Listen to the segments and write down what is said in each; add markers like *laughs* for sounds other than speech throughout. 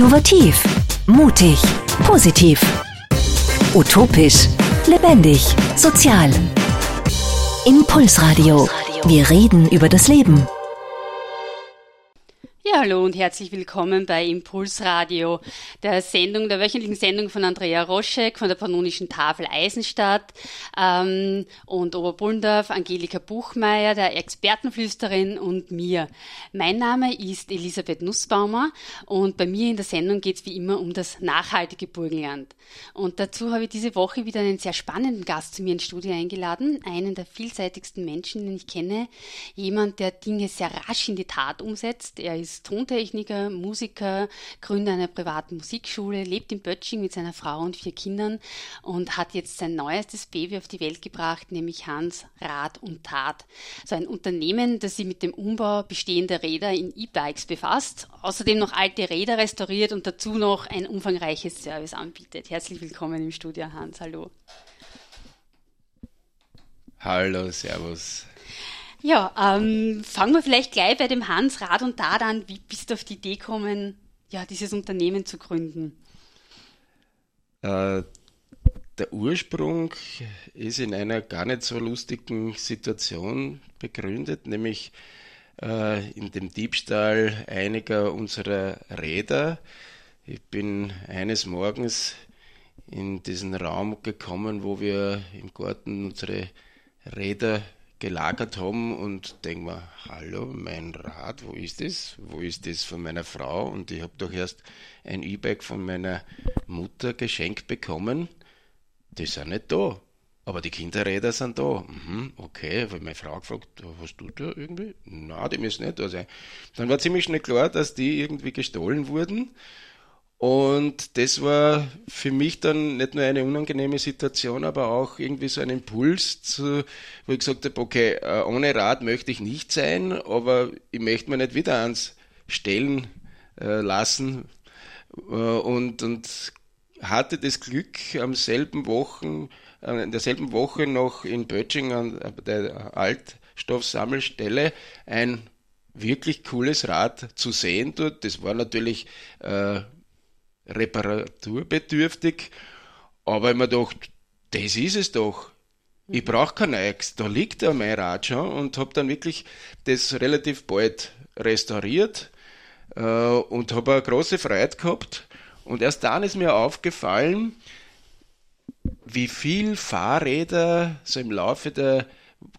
Innovativ, mutig, positiv. Utopisch, lebendig, sozial. Impulsradio. Wir reden über das Leben. Ja, hallo und herzlich willkommen bei Impulsradio, der Sendung, der wöchentlichen Sendung von Andrea Roschek von der Pannonischen Tafel Eisenstadt ähm, und Oberbullendorf, Angelika Buchmeier, der Expertenflüsterin und mir. Mein Name ist Elisabeth Nussbaumer und bei mir in der Sendung geht es wie immer um das nachhaltige Burgenland. Und dazu habe ich diese Woche wieder einen sehr spannenden Gast zu mir ins Studio eingeladen, einen der vielseitigsten Menschen, den ich kenne, jemand, der Dinge sehr rasch in die Tat umsetzt. Er ist Tontechniker, Musiker, Gründer einer privaten Musikschule, lebt in Böttching mit seiner Frau und vier Kindern und hat jetzt sein neuestes Baby auf die Welt gebracht, nämlich Hans Rad und Tat. So ein Unternehmen, das sich mit dem Umbau bestehender Räder in E-Bikes befasst, außerdem noch alte Räder restauriert und dazu noch ein umfangreiches Service anbietet. Herzlich willkommen im Studio, Hans. Hallo. Hallo, Servus. Ja, ähm, fangen wir vielleicht gleich bei dem Hans Rad und Tat an. Wie bist du auf die Idee gekommen, ja, dieses Unternehmen zu gründen? Äh, der Ursprung ist in einer gar nicht so lustigen Situation begründet, nämlich äh, in dem Diebstahl einiger unserer Räder. Ich bin eines Morgens in diesen Raum gekommen, wo wir im Garten unsere Räder gelagert haben und denke mir, hallo, mein Rad, wo ist das? Wo ist das von meiner Frau? Und ich habe doch erst ein E-Bike von meiner Mutter geschenkt bekommen. Die sind nicht da. Aber die Kinderräder sind da. Mhm, okay, weil meine Frau gefragt, hast du da irgendwie? Na, die müssen nicht da sein. Dann war ziemlich schnell klar, dass die irgendwie gestohlen wurden. Und das war für mich dann nicht nur eine unangenehme Situation, aber auch irgendwie so ein Impuls, zu, wo ich gesagt habe, okay, äh, ohne Rad möchte ich nicht sein, aber ich möchte mir nicht wieder ans Stellen äh, lassen. Äh, und, und hatte das Glück, am selben Wochen, in derselben Woche noch in Böttching an der Altstoffsammelstelle ein wirklich cooles Rad zu sehen dort. Das war natürlich äh, reparaturbedürftig, aber ich mir gedacht, das ist es doch. Ich brauche kein neues, da liegt ja mein Rad schon und habe dann wirklich das relativ bald restauriert äh, und habe eine große Freude gehabt. Und erst dann ist mir aufgefallen, wie viel Fahrräder so im Laufe der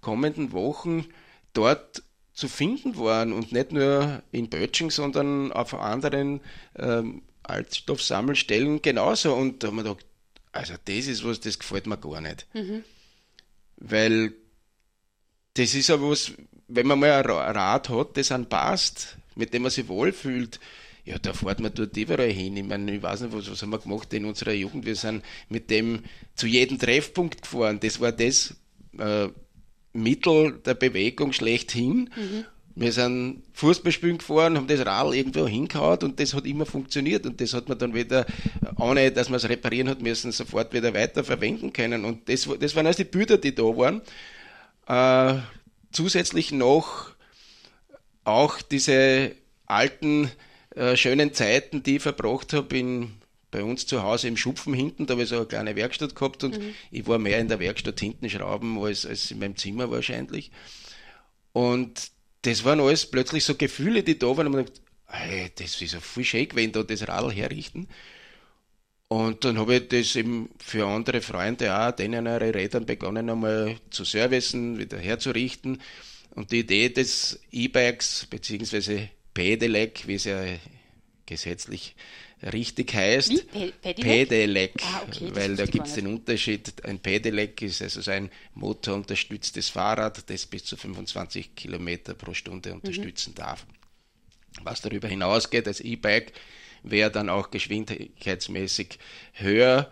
kommenden Wochen dort zu finden waren und nicht nur in Bötsching, sondern auf anderen ähm, Altstoffsammelstellen genauso. Und da haben wir gedacht, also das ist was, das gefällt mir gar nicht. Mhm. Weil das ist aber was, wenn man mal ein Rad hat, das an passt, mit dem man sich wohlfühlt, ja, da fährt man dort überall hin. Ich meine, ich weiß nicht, was, was haben wir gemacht in unserer Jugend. Wir sind mit dem zu jedem Treffpunkt gefahren. Das war das äh, Mittel der Bewegung schlechthin. Mhm. Wir sind Fußballspielen gefahren, haben das Rad irgendwo hingehauen und das hat immer funktioniert und das hat man dann wieder, ohne dass man es reparieren hat müssen, sofort wieder weiter verwenden können. Und das, das waren also die Bilder, die da waren. Äh, zusätzlich noch auch diese alten, äh, schönen Zeiten, die ich verbracht habe in bei uns zu Hause im Schupfen hinten, da habe ich so eine kleine Werkstatt gehabt und mhm. ich war mehr in der Werkstatt hinten schrauben als, als in meinem Zimmer wahrscheinlich. Und das waren alles plötzlich so Gefühle, die da waren und man dachte, hey, das ist ja viel schön gewesen, da das Radl herrichten. Und dann habe ich das eben für andere Freunde auch, denen ihre Rädern begonnen einmal zu servicen, wieder herzurichten. Und die Idee des E-Bikes, beziehungsweise Pedelec, wie es ja gesetzlich richtig heißt? Pedelec, ah, okay, weil da gibt es den Unterschied. Ein Pedelec ist also so ein motorunterstütztes Fahrrad, das bis zu 25 Kilometer pro Stunde unterstützen mhm. darf. Was darüber hinausgeht, als E-Bike wäre dann auch geschwindigkeitsmäßig höher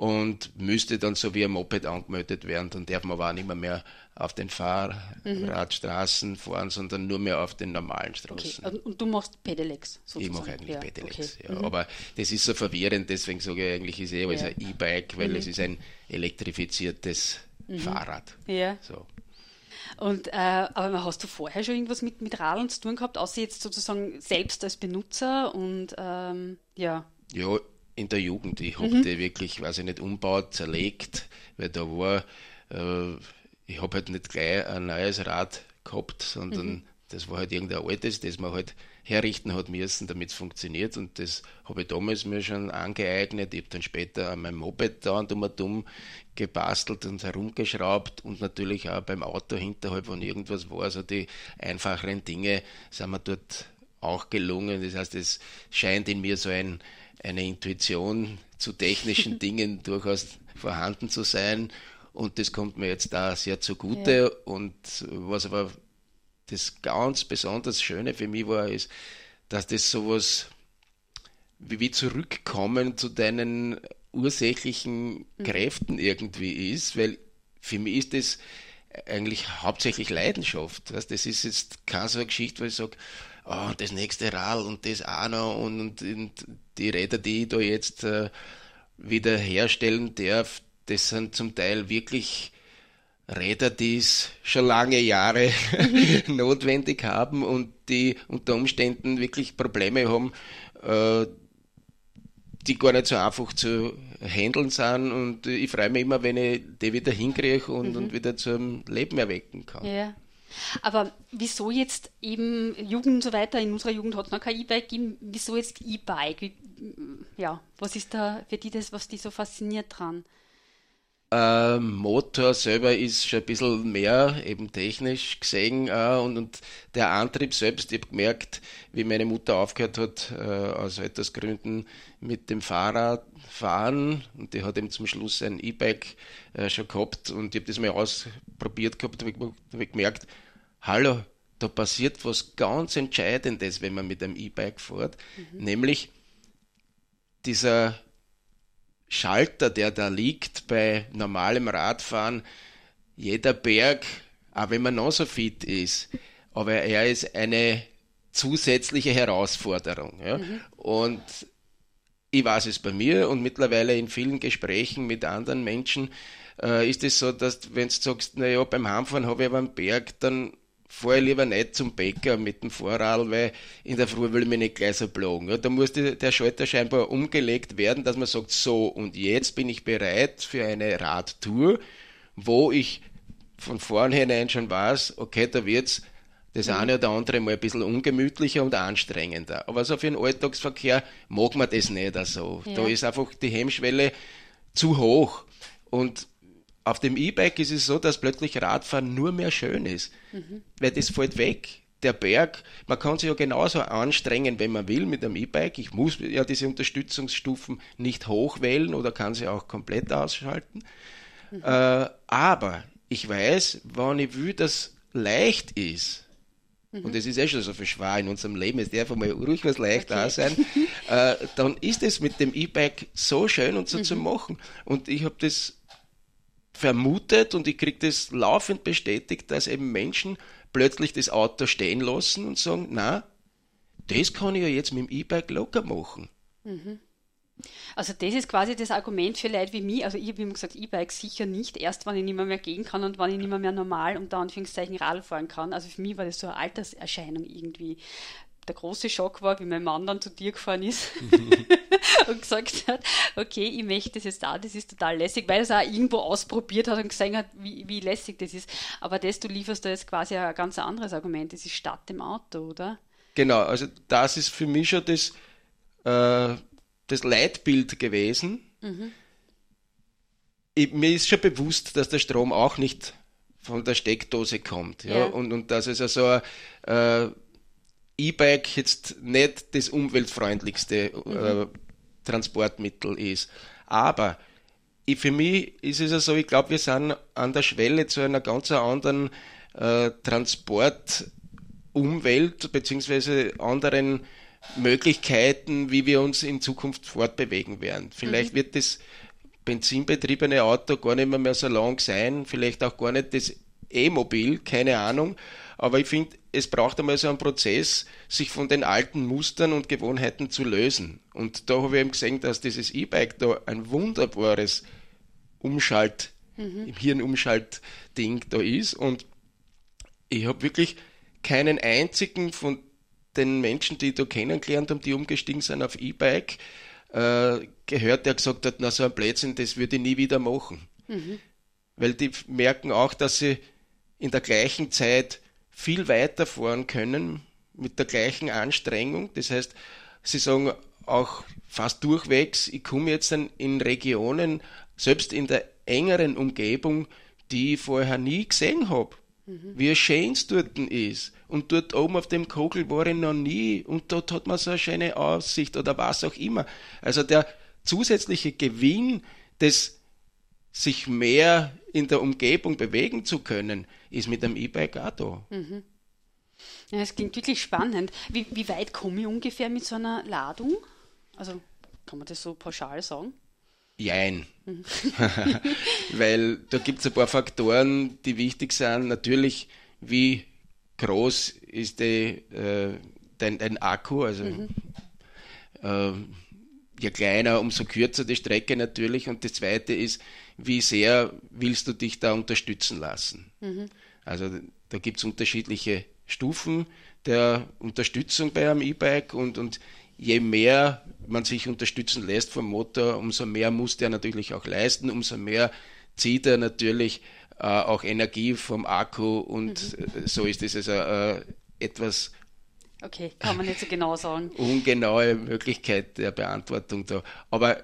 und müsste dann so wie ein Moped angemeldet werden. Dann darf man aber auch nicht mehr, mehr auf den Fahrradstraßen mhm. fahren, sondern nur mehr auf den normalen Straßen. Okay. Und du machst Pedelecs sozusagen? Ich mache eigentlich ja. Pedelecs, okay. ja. Mhm. Aber das ist so verwirrend, deswegen sage ich eigentlich, ist eh alles ja. ein E-Bike, weil mhm. es ist ein elektrifiziertes mhm. Fahrrad. Ja. So. Und, äh, aber hast du vorher schon irgendwas mit, mit Radeln zu tun gehabt, außer jetzt sozusagen selbst als Benutzer und ähm, ja? Ja, in der Jugend. Ich habe mhm. die wirklich, weiß ich nicht, umbaut, zerlegt, weil da war, äh, ich habe halt nicht gleich ein neues Rad gehabt, sondern mhm. das war halt irgendein altes, das man halt herrichten hat müssen, damit es funktioniert. Und das habe ich damals mir schon angeeignet. Ich habe dann später an meinem Moped da und um und um gebastelt und herumgeschraubt und natürlich auch beim Auto hinterhalb, wenn irgendwas war. Also die einfacheren Dinge sind mir dort auch gelungen. Das heißt, es scheint in mir so ein, eine Intuition zu technischen *laughs* Dingen durchaus vorhanden zu sein. Und das kommt mir jetzt da sehr zugute. Ja. Und was aber das ganz besonders Schöne für mich war, ist, dass das sowas wie, wie Zurückkommen zu deinen ursächlichen mhm. Kräften irgendwie ist, weil für mich ist das eigentlich hauptsächlich Leidenschaft. Das ist jetzt keine so eine Geschichte, wo ich sage, oh, das nächste Rad und das auch noch und, und, und die Räder, die ich da jetzt äh, wieder herstellen darf, das sind zum Teil wirklich Räder, die es schon lange Jahre *laughs* notwendig haben und die unter Umständen wirklich Probleme haben, äh, die gar nicht so einfach zu handeln sind. Und ich freue mich immer, wenn ich die wieder hinkriege und, mhm. und wieder zum Leben erwecken kann. Ja. Aber wieso jetzt eben Jugend und so weiter, in unserer Jugend hat es noch kein E-Bike gegeben, wieso jetzt E-Bike? Ja, was ist da für die das, was die so fasziniert dran? Äh, Motor selber ist schon ein bisschen mehr eben technisch gesehen äh, und, und, der Antrieb selbst, ich habe gemerkt, wie meine Mutter aufgehört hat, äh, aus Altersgründen mit dem Fahrrad fahren und die hat eben zum Schluss ein E-Bike äh, schon gehabt und ich habe das mal ausprobiert gehabt und habe hab gemerkt, hallo, da passiert was ganz Entscheidendes, wenn man mit einem E-Bike fährt, mhm. nämlich dieser Schalter, der da liegt bei normalem Radfahren, jeder Berg, auch wenn man noch so fit ist, aber er ist eine zusätzliche Herausforderung. Ja? Mhm. Und ich weiß es bei mir und mittlerweile in vielen Gesprächen mit anderen Menschen äh, ist es so, dass wenn du sagst, naja, beim Heimfahren habe ich aber einen Berg, dann fahre ich lieber nicht zum Bäcker mit dem Vorrad, weil in der Früh will ich mich nicht gleich so plagen. Ja, da muss der Schalter scheinbar umgelegt werden, dass man sagt, so und jetzt bin ich bereit für eine Radtour, wo ich von vornherein schon weiß, okay, da wird's das mhm. eine oder andere mal ein bisschen ungemütlicher und anstrengender. Aber so für den Alltagsverkehr mag man das nicht so. Ja. Da ist einfach die Hemmschwelle zu hoch. Und auf dem E-Bike ist es so, dass plötzlich Radfahren nur mehr schön ist, mhm. weil das fällt weg. Der Berg, man kann sich ja genauso anstrengen, wenn man will, mit einem E-Bike. Ich muss ja diese Unterstützungsstufen nicht hochwählen oder kann sie auch komplett ausschalten. Mhm. Äh, aber ich weiß, wann ich will, dass leicht ist, mhm. und das ist eh schon so viel schwer in unserem Leben, es darf einmal ruhig was leicht okay. da sein, *laughs* äh, dann ist es mit dem E-Bike so schön und so mhm. zu machen. Und ich habe das vermutet und ich kriege das laufend bestätigt, dass eben Menschen plötzlich das Auto stehen lassen und sagen, na, das kann ich ja jetzt mit dem E-Bike locker machen. Mhm. Also das ist quasi das Argument für Leute wie mich. Also ich habe immer gesagt, E-Bike sicher nicht, erst wenn ich nicht mehr, mehr gehen kann und wenn ich nicht mehr, mehr normal unter Anführungszeichen Radl fahren kann. Also für mich war das so eine Alterserscheinung irgendwie der große Schock war, wie mein Mann dann zu dir gefahren ist *laughs* und gesagt hat, okay, ich möchte das jetzt da, das ist total lässig, weil er es auch irgendwo ausprobiert hat und gesehen hat, wie, wie lässig das ist. Aber das, du lieferst da jetzt quasi ein ganz anderes Argument, das ist statt dem Auto, oder? Genau, also das ist für mich schon das, äh, das Leitbild gewesen. Mhm. Ich, mir ist schon bewusst, dass der Strom auch nicht von der Steckdose kommt. Ja? ja. Und, und dass es also äh, E-Bike jetzt nicht das umweltfreundlichste mhm. äh, Transportmittel ist. Aber ich, für mich ist es ja so, ich glaube, wir sind an der Schwelle zu einer ganz anderen äh, Transportumwelt beziehungsweise anderen Möglichkeiten, wie wir uns in Zukunft fortbewegen werden. Vielleicht mhm. wird das benzinbetriebene Auto gar nicht mehr, mehr so lang sein, vielleicht auch gar nicht das E-Mobil, keine Ahnung. Aber ich finde, es braucht einmal so einen Prozess, sich von den alten Mustern und Gewohnheiten zu lösen. Und da habe ich eben gesehen, dass dieses E-Bike da ein wunderbares Umschalt, mhm. Hirnumschaltding da ist. Und ich habe wirklich keinen einzigen von den Menschen, die ich da kennengelernt haben, die umgestiegen sind auf E-Bike, äh, gehört, der gesagt hat, na so ein Blödsinn, das würde ich nie wieder machen. Mhm. Weil die merken auch, dass sie in der gleichen Zeit viel weiter fahren können, mit der gleichen Anstrengung. Das heißt, sie sagen auch fast durchwegs, ich komme jetzt in Regionen, selbst in der engeren Umgebung, die ich vorher nie gesehen habe. Mhm. Wie schön es dort ist. Und dort oben auf dem Kogel war ich noch nie. Und dort hat man so eine schöne Aussicht oder was auch immer. Also der zusätzliche Gewinn des sich mehr in der Umgebung bewegen zu können, ist mit dem E-Bike auch da. Mhm. Ja, es klingt wirklich spannend. Wie, wie weit komme ich ungefähr mit so einer Ladung? Also kann man das so pauschal sagen? Jein. Mhm. *laughs* *laughs* Weil da gibt es ein paar Faktoren, die wichtig sind. Natürlich, wie groß ist die, äh, dein, dein, Akku, also mhm. äh, je kleiner, umso kürzer die Strecke natürlich. Und das zweite ist, wie sehr willst du dich da unterstützen lassen? Mhm. Also da gibt es unterschiedliche Stufen der Unterstützung bei einem E-Bike und, und je mehr man sich unterstützen lässt vom Motor, umso mehr muss der natürlich auch leisten, umso mehr zieht er natürlich äh, auch Energie vom Akku und mhm. So ist es also äh, etwas Okay, kann man nicht so genau sagen. Ungenaue Möglichkeit der Beantwortung da. Aber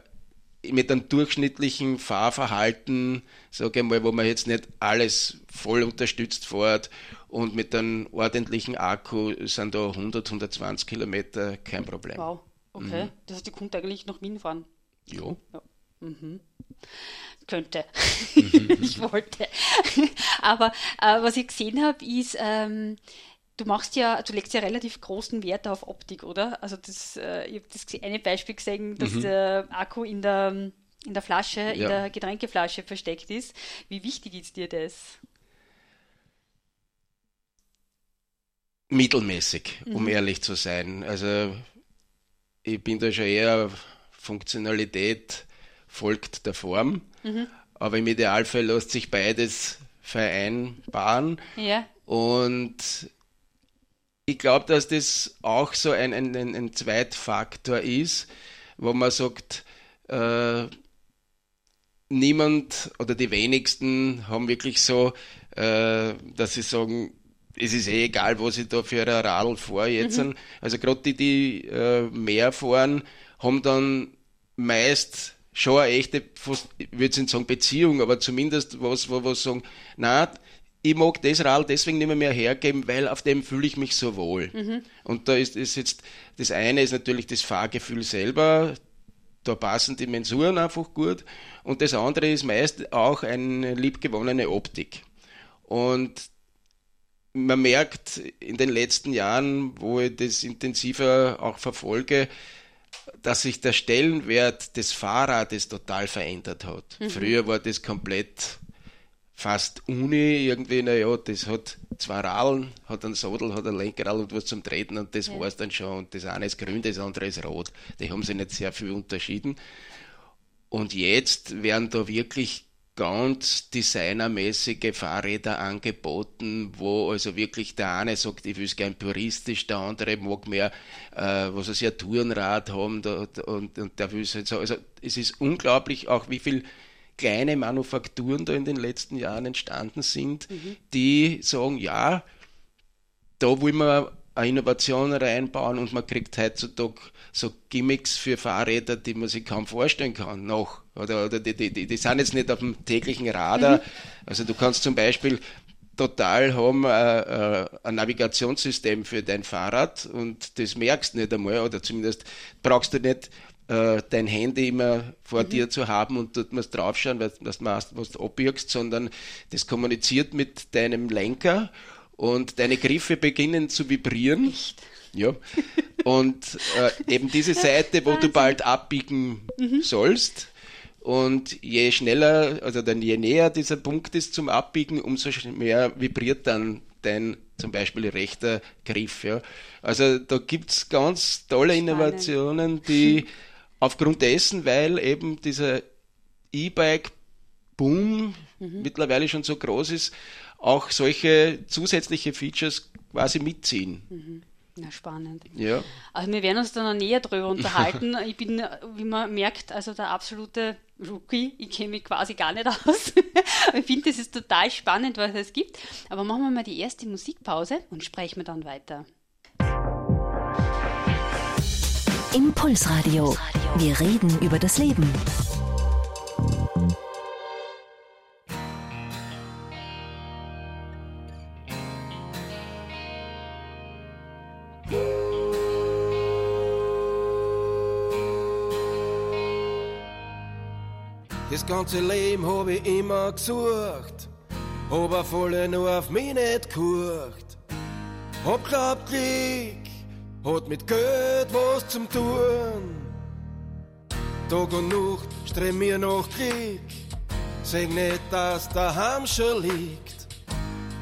mit einem durchschnittlichen Fahrverhalten, sage ich mal, wo man jetzt nicht alles voll unterstützt fährt und mit einem ordentlichen Akku sind da 100, 120 Kilometer kein Problem. Wow, okay. Mhm. Das heißt, die konnte eigentlich nach Wien fahren? Jo. ja. Mhm. Könnte. Mhm. *laughs* ich wollte. Aber äh, was ich gesehen habe, ist, ähm, du machst ja, du legst ja relativ großen Wert auf Optik, oder? Also das, äh, ich habe das eine Beispiel gesehen, dass mhm. der Akku in der, in der Flasche, ja. in der Getränkeflasche versteckt ist. Wie wichtig ist dir das? Mittelmäßig, um mhm. ehrlich zu sein. Also ich bin da schon eher Funktionalität folgt der Form, mhm. aber im Idealfall lässt sich beides vereinbaren. Ja. Und ich glaube, dass das auch so ein, ein, ein Zweitfaktor ist, wo man sagt, äh, niemand oder die wenigsten haben wirklich so, äh, dass sie sagen, es ist eh egal, was ich da für ein Radl fahre jetzt. Mhm. Also gerade die, die äh, mehr fahren, haben dann meist schon eine echte, ich würde nicht sagen Beziehung, aber zumindest was, wo wir sagen, na, ich mag das Rad deswegen nicht mehr hergeben, weil auf dem fühle ich mich so wohl. Mhm. Und da ist, ist jetzt, das eine ist natürlich das Fahrgefühl selber, da passen die Mensuren einfach gut. Und das andere ist meist auch eine liebgewonnene Optik. Und man merkt in den letzten Jahren, wo ich das intensiver auch verfolge, dass sich der Stellenwert des Fahrrades total verändert hat. Mhm. Früher war das komplett fast Uni irgendwie, naja, das hat zwei Radeln, hat einen Sattel, hat ein Lenkrad und was zum Treten und das ja. war es dann schon. Und das eine ist grün, das andere ist rot. Die haben sich nicht sehr viel unterschieden. Und jetzt werden da wirklich ganz designermäßige Fahrräder angeboten, wo also wirklich der eine sagt, ich will es gern puristisch, der andere mag mehr, äh, was weiß ich, ein Tourenrad haben da, und, und der will es halt so. Also es ist unglaublich auch, wie viel kleine Manufakturen da in den letzten Jahren entstanden sind, mhm. die sagen, ja, da wollen wir eine Innovation reinbauen und man kriegt heutzutage so Gimmicks für Fahrräder, die man sich kaum vorstellen kann, noch. Oder, oder die, die, die, die sind jetzt nicht auf dem täglichen Radar. Mhm. Also du kannst zum Beispiel total haben äh, äh, ein Navigationssystem für dein Fahrrad und das merkst du nicht einmal oder zumindest brauchst du nicht äh, dein Handy immer vor mhm. dir zu haben und dort musst draufschauen, weil, dass du was du abbiegst, sondern das kommuniziert mit deinem Lenker und deine Griffe beginnen zu vibrieren. Echt? Ja. Und äh, eben diese Seite, wo du bald abbiegen mhm. sollst. Und je schneller, also dann je näher dieser Punkt ist zum Abbiegen, umso mehr vibriert dann dein zum Beispiel rechter Griff. Ja. Also da gibt es ganz tolle Spannend. Innovationen, die *laughs* aufgrund dessen, weil eben dieser E-Bike Boom mhm. mittlerweile schon so groß ist, auch solche zusätzliche Features quasi mitziehen. Mhm. Ja, spannend. Ja. Also wir werden uns da noch näher drüber unterhalten. *laughs* ich bin, wie man merkt, also der absolute Rookie. Ich kenne mich quasi gar nicht aus. *laughs* ich finde, das ist total spannend, was es gibt. Aber machen wir mal die erste Musikpause und sprechen wir dann weiter. Impulsradio. Wir reden über das Leben. Das ganze Leben hab ich immer gesucht, aber voll nur auf mich nicht gehört. Hab glaubt, Krieg hat mit Geld was zum tun. Tag und Nacht streben mir nach Krieg, sag nicht, dass der Heim schon liegt.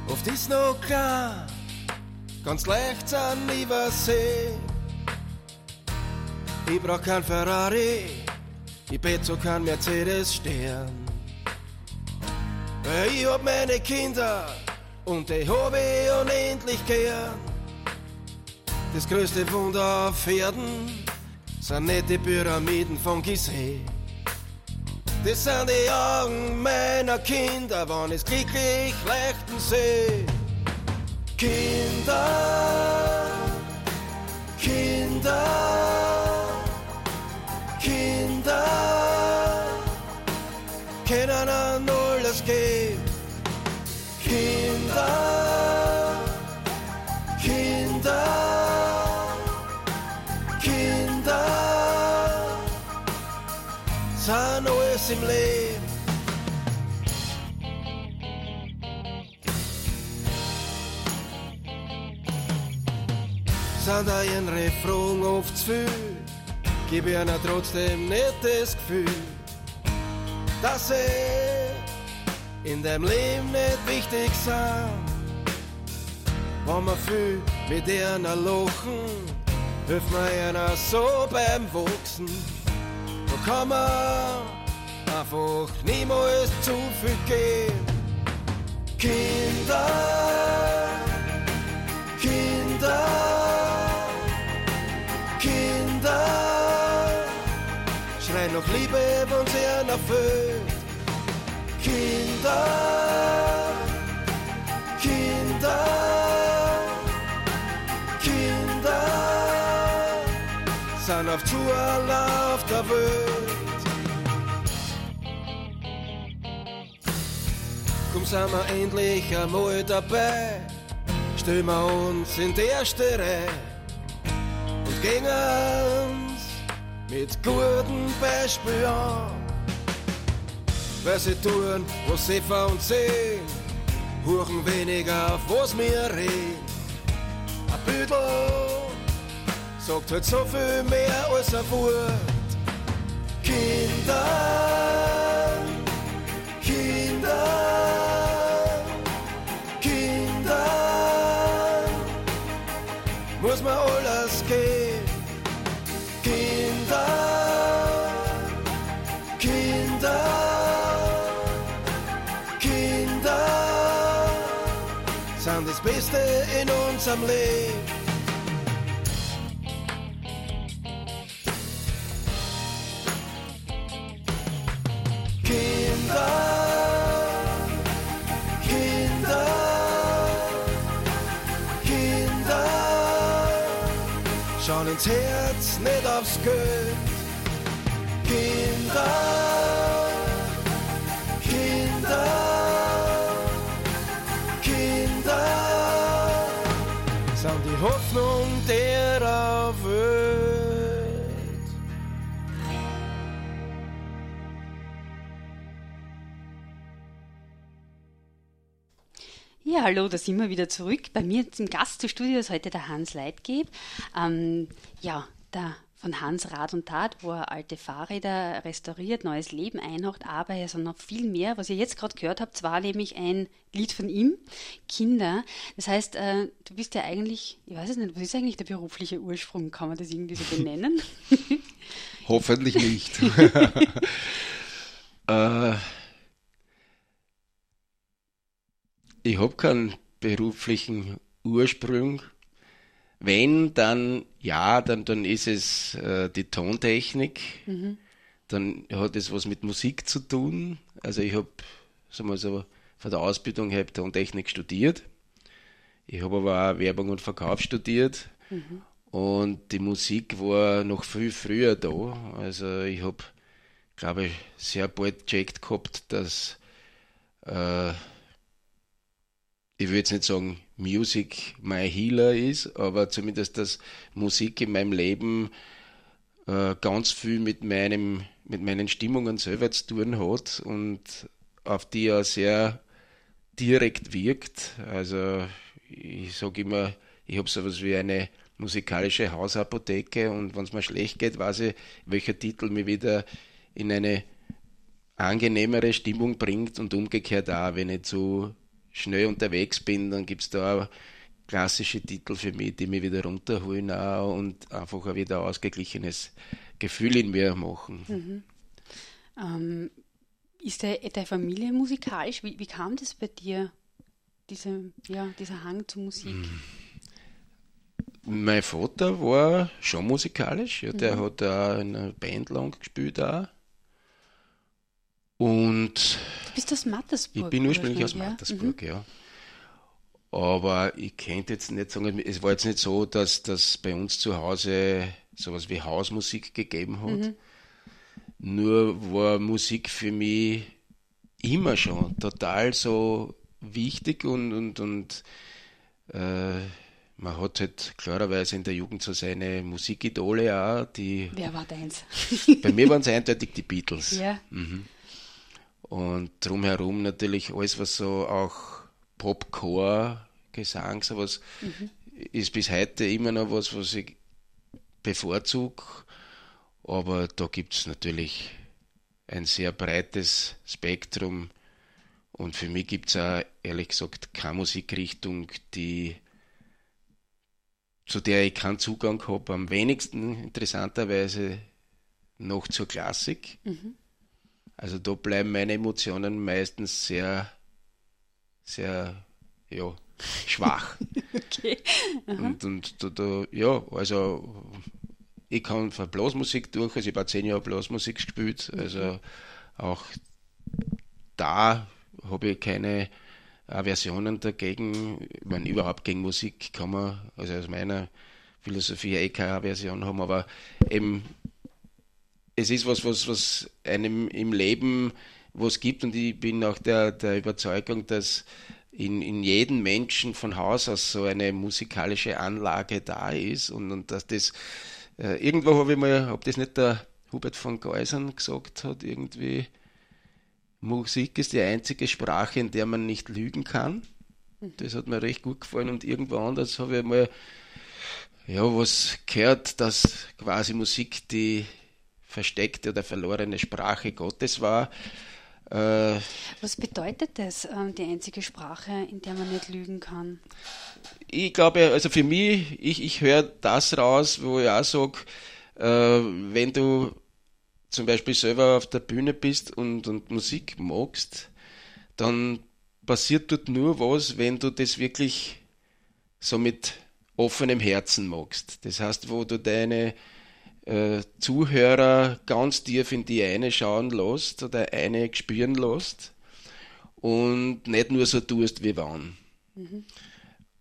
Oft ist noch klar, ganz leicht sind übersehen. Ich brauch kein Ferrari, ich bet so kein Mercedes Stern. Ich hab meine Kinder und die hab ich unendlich gern. Das größte Wunder auf Erden sind nicht die Pyramiden von Gizeh. Das sind die Augen meiner Kinder, wann ich glücklich leuchten seh. Kinder, Kinder, Kinder, können an alles geben. Kinder, alles im Leben. Sind ein Refrain oft zu viel, gib ihnen trotzdem nicht das Gefühl, dass sie in dem Leben nicht wichtig sind. Wenn wir viel mit ihnen lachen, hilft mir einer so beim Wachsen. Da kann man einfach niemals zu viel geben. Kinder, Kinder, Kinder, schreien noch Liebe, wenn sie einen erfüllt. Kinder, Kinder, Kinder, sind auf Tour auf der Welt. Sind wir endlich einmal dabei, stellen wir uns in die erste Reihe und gehen uns mit gutem Beispiel an weil sie tun, was sie von uns sehen, huchen weniger auf was wir reden. Ein Büdel sagt halt so viel mehr als ein Wort. Beste in unserem Leben. Hallo, da sind wir wieder zurück. Bei mir im Gast zu Studio ist heute der Hans Leitgeb. Ähm, ja, der von Hans Rad und Tat, wo er alte Fahrräder restauriert, neues Leben einhaucht, aber er ist noch viel mehr. Was ihr jetzt gerade gehört habt, war nämlich ein Lied von ihm, Kinder. Das heißt, äh, du bist ja eigentlich, ich weiß es nicht, was ist eigentlich der berufliche Ursprung? Kann man das irgendwie so benennen? *laughs* Hoffentlich nicht. *laughs* *laughs* äh, ich habe keinen beruflichen Ursprung. Wenn, dann ja, dann, dann ist es äh, die Tontechnik. Mhm. Dann hat es was mit Musik zu tun. Also ich habe, sagen wir so, von der Ausbildung her Tontechnik studiert. Ich habe aber auch Werbung und Verkauf studiert. Mhm. Und die Musik war noch viel früher da. Also ich habe, glaube ich, sehr bald gecheckt gehabt, dass äh, ich würde jetzt nicht sagen, Music my Healer ist, aber zumindest, dass Musik in meinem Leben äh, ganz viel mit meinem, mit meinen Stimmungen selber zu tun hat und auf die er sehr direkt wirkt. Also ich sage immer, ich habe sowas wie eine musikalische Hausapotheke und wenn es mir schlecht geht, weiß ich, welcher Titel mir wieder in eine angenehmere Stimmung bringt und umgekehrt auch, wenn ich zu schnell unterwegs bin, dann gibt es da auch klassische Titel für mich, die mich wieder runterholen auch und einfach ein wieder ausgeglichenes Gefühl in mir machen. Mhm. Ähm, ist deine Familie musikalisch? Wie, wie, kam das bei dir, diese, ja, dieser Hang zur Musik? Mhm. Mein Vater war schon musikalisch, ja, der mhm. hat auch in einer Band lang gespielt auch. Und du bist aus Mattersburg. Ich bin ursprünglich aus Mattersburg, ja. ja. Aber ich könnte jetzt nicht sagen, es war jetzt nicht so, dass das bei uns zu Hause sowas wie Hausmusik gegeben hat. Mhm. Nur war Musik für mich immer schon total so wichtig und, und, und äh, man hat halt klarerweise in der Jugend so seine Musikidole auch, die. Wer war deins? bei mir waren es eindeutig die Beatles. Ja. Mhm. Und drumherum natürlich alles, was so auch Popcore, Gesang, sowas, mhm. ist bis heute immer noch was, was ich bevorzuge. Aber da gibt es natürlich ein sehr breites Spektrum. Und für mich gibt es auch, ehrlich gesagt, keine Musikrichtung, die, zu der ich keinen Zugang habe. Am wenigsten interessanterweise noch zur Klassik. Mhm. Also da bleiben meine Emotionen meistens sehr, sehr, ja, schwach. *laughs* okay. Und, und da, da, ja, also ich kann von Blasmusik durch, also ich habe zehn Jahre Blasmusik gespielt, also auch da habe ich keine Aversionen dagegen. Ich meine, überhaupt gegen Musik kann man, also aus meiner Philosophie eh keine Aversion haben, aber eben es ist was, was, was einem im Leben was gibt und ich bin auch der, der Überzeugung, dass in, in jedem Menschen von Haus aus so eine musikalische Anlage da ist und, und dass das äh, irgendwo habe ich mal, ob das nicht der Hubert von Geusern gesagt hat, irgendwie Musik ist die einzige Sprache, in der man nicht lügen kann. Das hat mir recht gut gefallen und irgendwo anders habe ich mal ja, was gehört, dass quasi Musik die versteckte oder verlorene Sprache Gottes war. Äh, Was bedeutet das, ähm, die einzige Sprache, in der man nicht lügen kann? Ich glaube, also für mich, ich, ich höre das raus, wo ich auch sage, äh, wenn du zum Beispiel selber auf der Bühne bist und, und Musik magst, dann passiert dort nur was, wenn du das wirklich so mit offenem Herzen magst. Das heißt, wo du deine äh, Zuhörer ganz tief in die eine schauen lässt oder eine spüren lässt und nicht nur so tust wie wann. Mhm.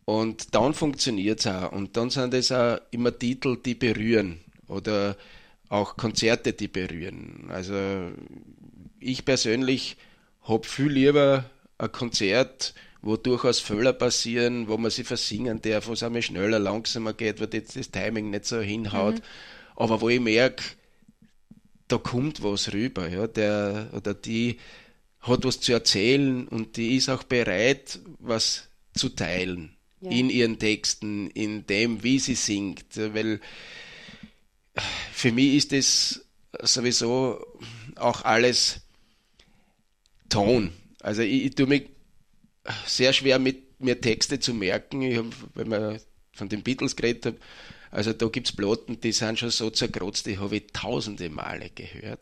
Und dann funktioniert es auch. Und dann sind es auch immer Titel, die berühren oder auch Konzerte, die berühren. Also ich persönlich habe viel lieber ein Konzert, wo durchaus Fehler passieren, wo man sich versingern darf, wo es einmal schneller, langsamer geht, wo das, das Timing nicht so hinhaut. Mhm aber wo ich merke, da kommt was rüber, ja, der oder die hat was zu erzählen und die ist auch bereit, was zu teilen ja. in ihren Texten, in dem, wie sie singt, weil für mich ist das sowieso auch alles Ton. Also ich, ich tue mich sehr schwer mit mir Texte zu merken. Ich hab, wenn man von den Beatles geredet habe, also da gibt es Platten, die sind schon so zerkratzt, die habe ich tausende Male gehört.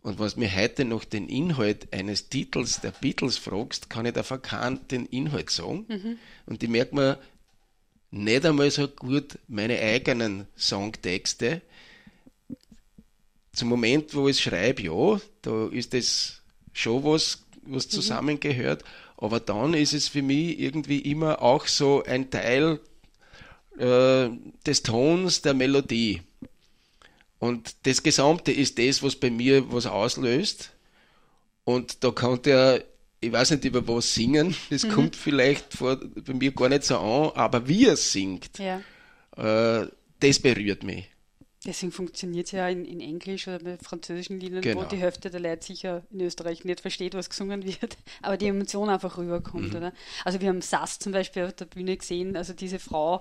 Und was mir heute noch den Inhalt eines Titels der Beatles fragst, kann ich davon keinen den Inhalt sagen. Mhm. Und ich merke mir nicht einmal so gut meine eigenen Songtexte. Zum Moment, wo ich schreibe, ja, da ist das schon was, was mhm. zusammengehört. Aber dann ist es für mich irgendwie immer auch so ein Teil äh, des Tons, der Melodie. Und das Gesamte ist das, was bei mir was auslöst. Und da kann der, ich weiß nicht über was singen, das mhm. kommt vielleicht vor, bei mir gar nicht so an, aber wie er singt, ja. äh, das berührt mich. Deswegen funktioniert es ja in, in, Englisch oder bei französischen Liedern, genau. wo die Hälfte der Leute sicher in Österreich nicht versteht, was gesungen wird, *laughs* aber die Emotion einfach rüberkommt, mhm. oder? Also wir haben Sass zum Beispiel auf der Bühne gesehen, also diese Frau,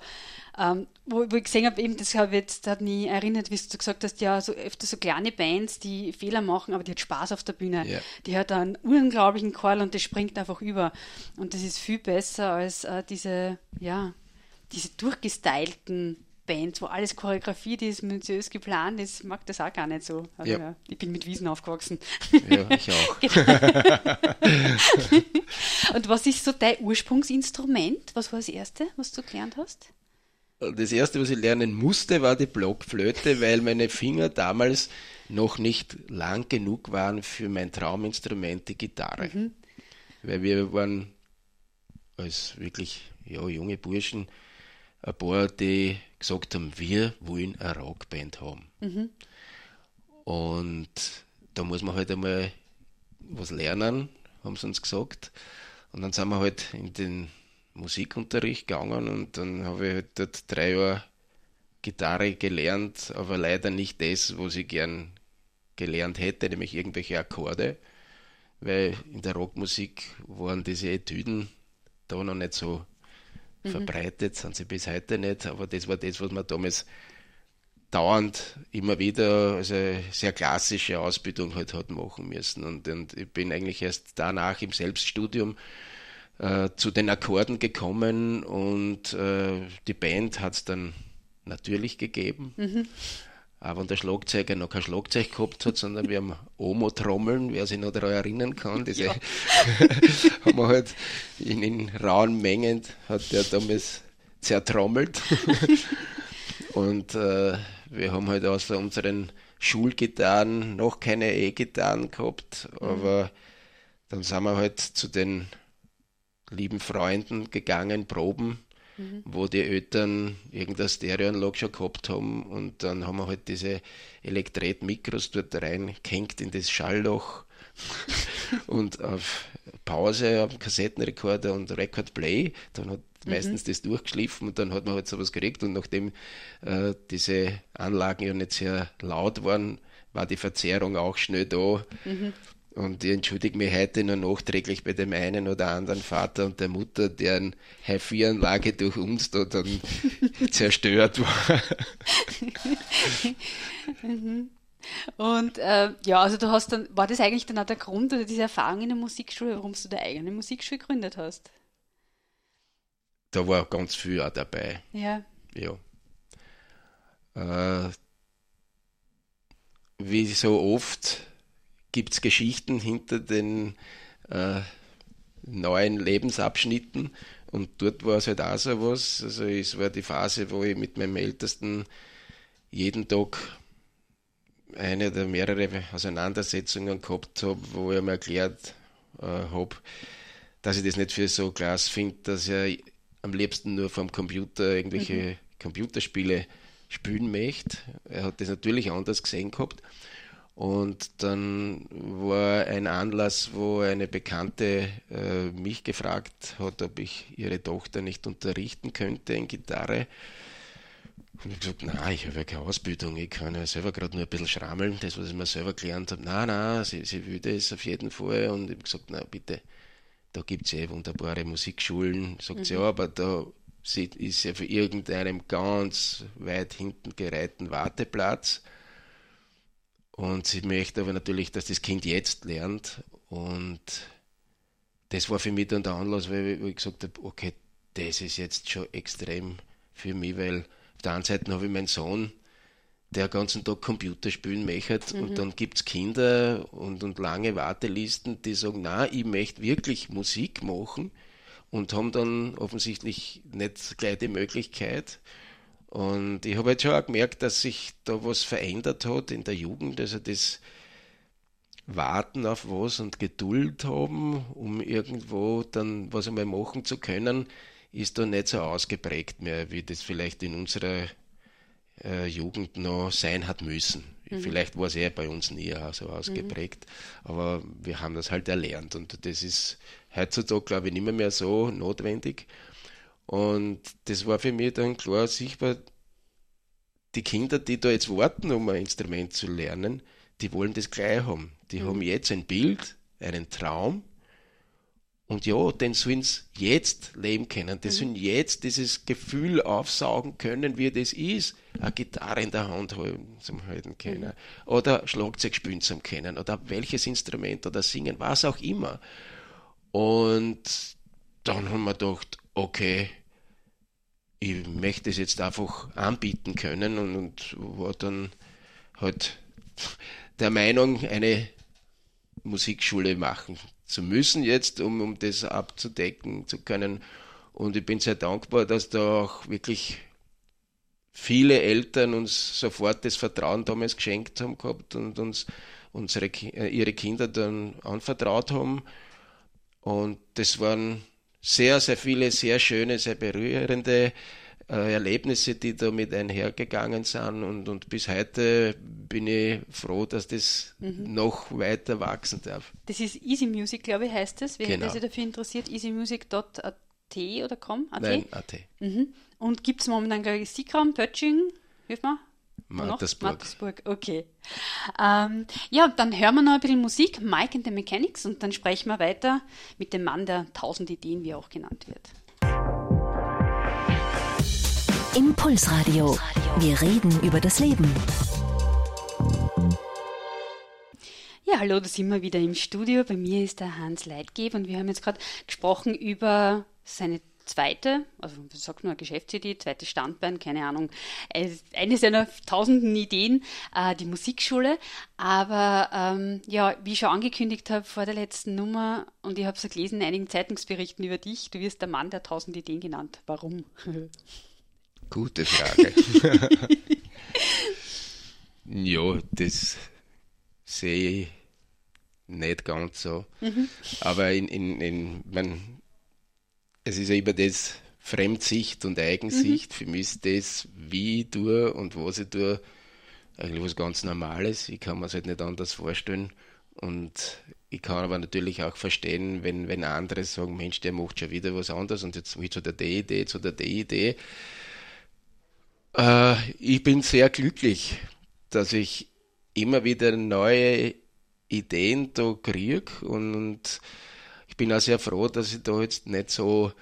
ähm, wo, wo, ich gesehen habe, eben, das habe ich jetzt hat mich erinnert, wie du gesagt hast, ja, so öfter so kleine Bands, die Fehler machen, aber die hat Spaß auf der Bühne. Yeah. Die hat einen unglaublichen Chor und das springt einfach über. Und das ist viel besser als äh, diese, ja, diese durchgestylten Band, wo alles choreografiert ist, minutiös geplant ist, mag das auch gar nicht so. Also, ja. Ja, ich bin mit Wiesen aufgewachsen. Ja, ich *laughs* auch. genau. Und was ist so dein Ursprungsinstrument? Was war das erste, was du gelernt hast? Das erste, was ich lernen musste, war die Blockflöte, weil meine Finger damals noch nicht lang genug waren für mein Trauminstrument, die Gitarre. Mhm. Weil wir waren als wirklich ja, junge Burschen ein paar, die gesagt haben, wir wollen eine Rockband haben. Mhm. Und da muss man halt einmal was lernen, haben sie uns gesagt. Und dann sind wir halt in den Musikunterricht gegangen und dann habe ich halt dort drei Jahre Gitarre gelernt, aber leider nicht das, was ich gern gelernt hätte, nämlich irgendwelche Akkorde, weil in der Rockmusik waren diese Etüden da noch nicht so mhm. verbreitet, sind sie bis heute nicht, aber das war das, was man damals dauernd immer wieder, also sehr klassische Ausbildung halt hat machen müssen. Und, und ich bin eigentlich erst danach im Selbststudium äh, zu den Akkorden gekommen und äh, die Band hat es dann natürlich gegeben. Mhm. Aber wenn der Schlagzeuger noch kein Schlagzeug gehabt hat, sondern wir haben Omo-Trommeln, wer sich noch daran erinnern kann, diese *laughs* ja. *laughs* haben wir halt in, in, rauen Mengen, hat der damals zertrommelt. *laughs* Und äh, wir haben halt außer unseren Schulgitarren noch keine E-Gitarren gehabt, mhm. aber dann sind wir halt zu den lieben Freunden gegangen, proben mhm. wo die Eltern irgendeine Stereoanlage schon gehabt haben und dann haben wir halt diese Elektret-Mikros dort reingehängt in das Schallloch *laughs* und auf Pause auf Kassettenrekorder und Record Play, dann hat mhm. meistens das durchgeschliffen und dann hat man halt sowas gekriegt und nachdem äh, diese Anlagen ja nicht sehr laut waren, war die Verzerrung auch schnell da. Mhm. Und ich entschuldige mich heute nur nachträglich bei dem einen oder anderen Vater und der Mutter, deren HiFi-Anlage durch uns da dann *laughs* zerstört war. Mhm. Und äh, ja, also du hast dann, war das eigentlich dann auch der Grund oder diese Erfahrung in der Musikschule, warum du deine eigene Musikschule gegründet hast? Da war ganz viel auch dabei. Ja. Ja. Äh, wie so oft gibt es Geschichten hinter den äh, neuen Lebensabschnitten. Und dort war es halt auch so was. Also es war die Phase, wo ich mit meinem Ältesten jeden Tag eine oder mehrere Auseinandersetzungen gehabt habe, wo ich mir erklärt äh, habe, dass ich das nicht für so klasse finde, dass er am liebsten nur vom Computer irgendwelche mhm. Computerspiele spielen möchte. Er hat das natürlich anders gesehen gehabt. Und dann war ein Anlass, wo eine Bekannte äh, mich gefragt hat, ob ich ihre Tochter nicht unterrichten könnte in Gitarre. Und ich habe gesagt, nein, ich habe ja keine Ausbildung, ich kann ja selber gerade nur ein bisschen schrammeln, das, was ich mir selber gelernt habe. Nein, nein, sie, sie würde es auf jeden Fall. Und ich habe gesagt, na bitte, da gibt es ja eh wunderbare Musikschulen. Sagt mhm. sie, ja, aber da ist ja für irgendeinem ganz weit hinten gereihten Warteplatz und sie möchte aber natürlich, dass das Kind jetzt lernt. Und das war für mich dann der Anlass, weil ich gesagt habe, okay, das ist jetzt schon extrem für mich, weil auf der einen Seite habe ich meinen Sohn, der ganzen Tag Computer spielen möchte mhm. und dann gibt es Kinder und, und lange Wartelisten, die sagen, na, ich möchte wirklich Musik machen und haben dann offensichtlich nicht gleich die Möglichkeit. Und ich habe jetzt schon auch gemerkt, dass sich da was verändert hat in der Jugend, also das Warten auf was und Geduld haben, um irgendwo dann was einmal machen zu können, ist da nicht so ausgeprägt mehr, wie das vielleicht in unserer äh, Jugend noch sein hat müssen. Mhm. Vielleicht war es eher bei uns nie so ausgeprägt, mhm. aber wir haben das halt erlernt und das ist heutzutage, glaube ich, nicht mehr, mehr so notwendig. Und das war für mich dann klar sichtbar, die Kinder, die da jetzt warten, um ein Instrument zu lernen, die wollen das gleich haben. Die mhm. haben jetzt ein Bild, einen Traum. Und ja, den sollen sie jetzt leben können. Die mhm. sollen jetzt dieses Gefühl aufsaugen können, wie das ist, eine Gitarre in der Hand halten, zum halten können. Mhm. Oder Schlagzeug spielen zum können. Oder welches Instrument oder singen, was auch immer. Und dann haben wir gedacht, okay, ich möchte es jetzt einfach anbieten können und, und war dann halt der Meinung, eine Musikschule machen zu müssen jetzt, um, um das abzudecken zu können. Und ich bin sehr dankbar, dass da auch wirklich viele Eltern uns sofort das Vertrauen damals geschenkt haben gehabt und uns unsere, äh, ihre Kinder dann anvertraut haben. Und das waren sehr, sehr viele sehr schöne, sehr berührende äh, Erlebnisse, die da mit einhergegangen sind. Und, und bis heute bin ich froh, dass das mhm. noch weiter wachsen darf. Das ist Easy Music, glaube ich, heißt das. Wer genau. sich dafür interessiert, easymusic.at oder com? AT? Nein, AT. Mhm. Und gibt es momentan, glaube ich, Siegraum, Pötsching, hilf mal. Mattersburg. Mattersburg, okay. Ähm, ja, dann hören wir noch ein bisschen Musik, Mike and the Mechanics, und dann sprechen wir weiter mit dem Mann der tausend Ideen, wie er auch genannt wird. Impulsradio. Wir reden über das Leben. Ja, hallo, da sind wir wieder im Studio. Bei mir ist der Hans Leitgeber und wir haben jetzt gerade gesprochen über seine zweite, also was sagt man, Geschäftsidee, zweites Standbein, keine Ahnung, eine seiner tausenden Ideen, äh, die Musikschule. Aber ähm, ja, wie ich schon angekündigt habe vor der letzten Nummer, und ich habe es gelesen in einigen Zeitungsberichten über dich, du wirst der Mann der tausend Ideen genannt. Warum? *laughs* Gute Frage. *laughs* ja, das sehe ich nicht ganz so. Mhm. Aber in, in, in man, es ist ja immer das Fremdsicht und Eigensicht. Mhm. Für mich ist das, wie ich tue und was ich tue, eigentlich was ganz Normales. Ich kann mir es halt nicht anders vorstellen. Und ich kann aber natürlich auch verstehen, wenn, wenn andere sagen, Mensch, der macht schon wieder was anderes und jetzt, jetzt hat er die Idee, jetzt hat er die Idee. Äh, ich bin sehr glücklich, dass ich immer wieder neue Ideen da kriege und, und ich bin auch sehr froh, dass ich da jetzt nicht so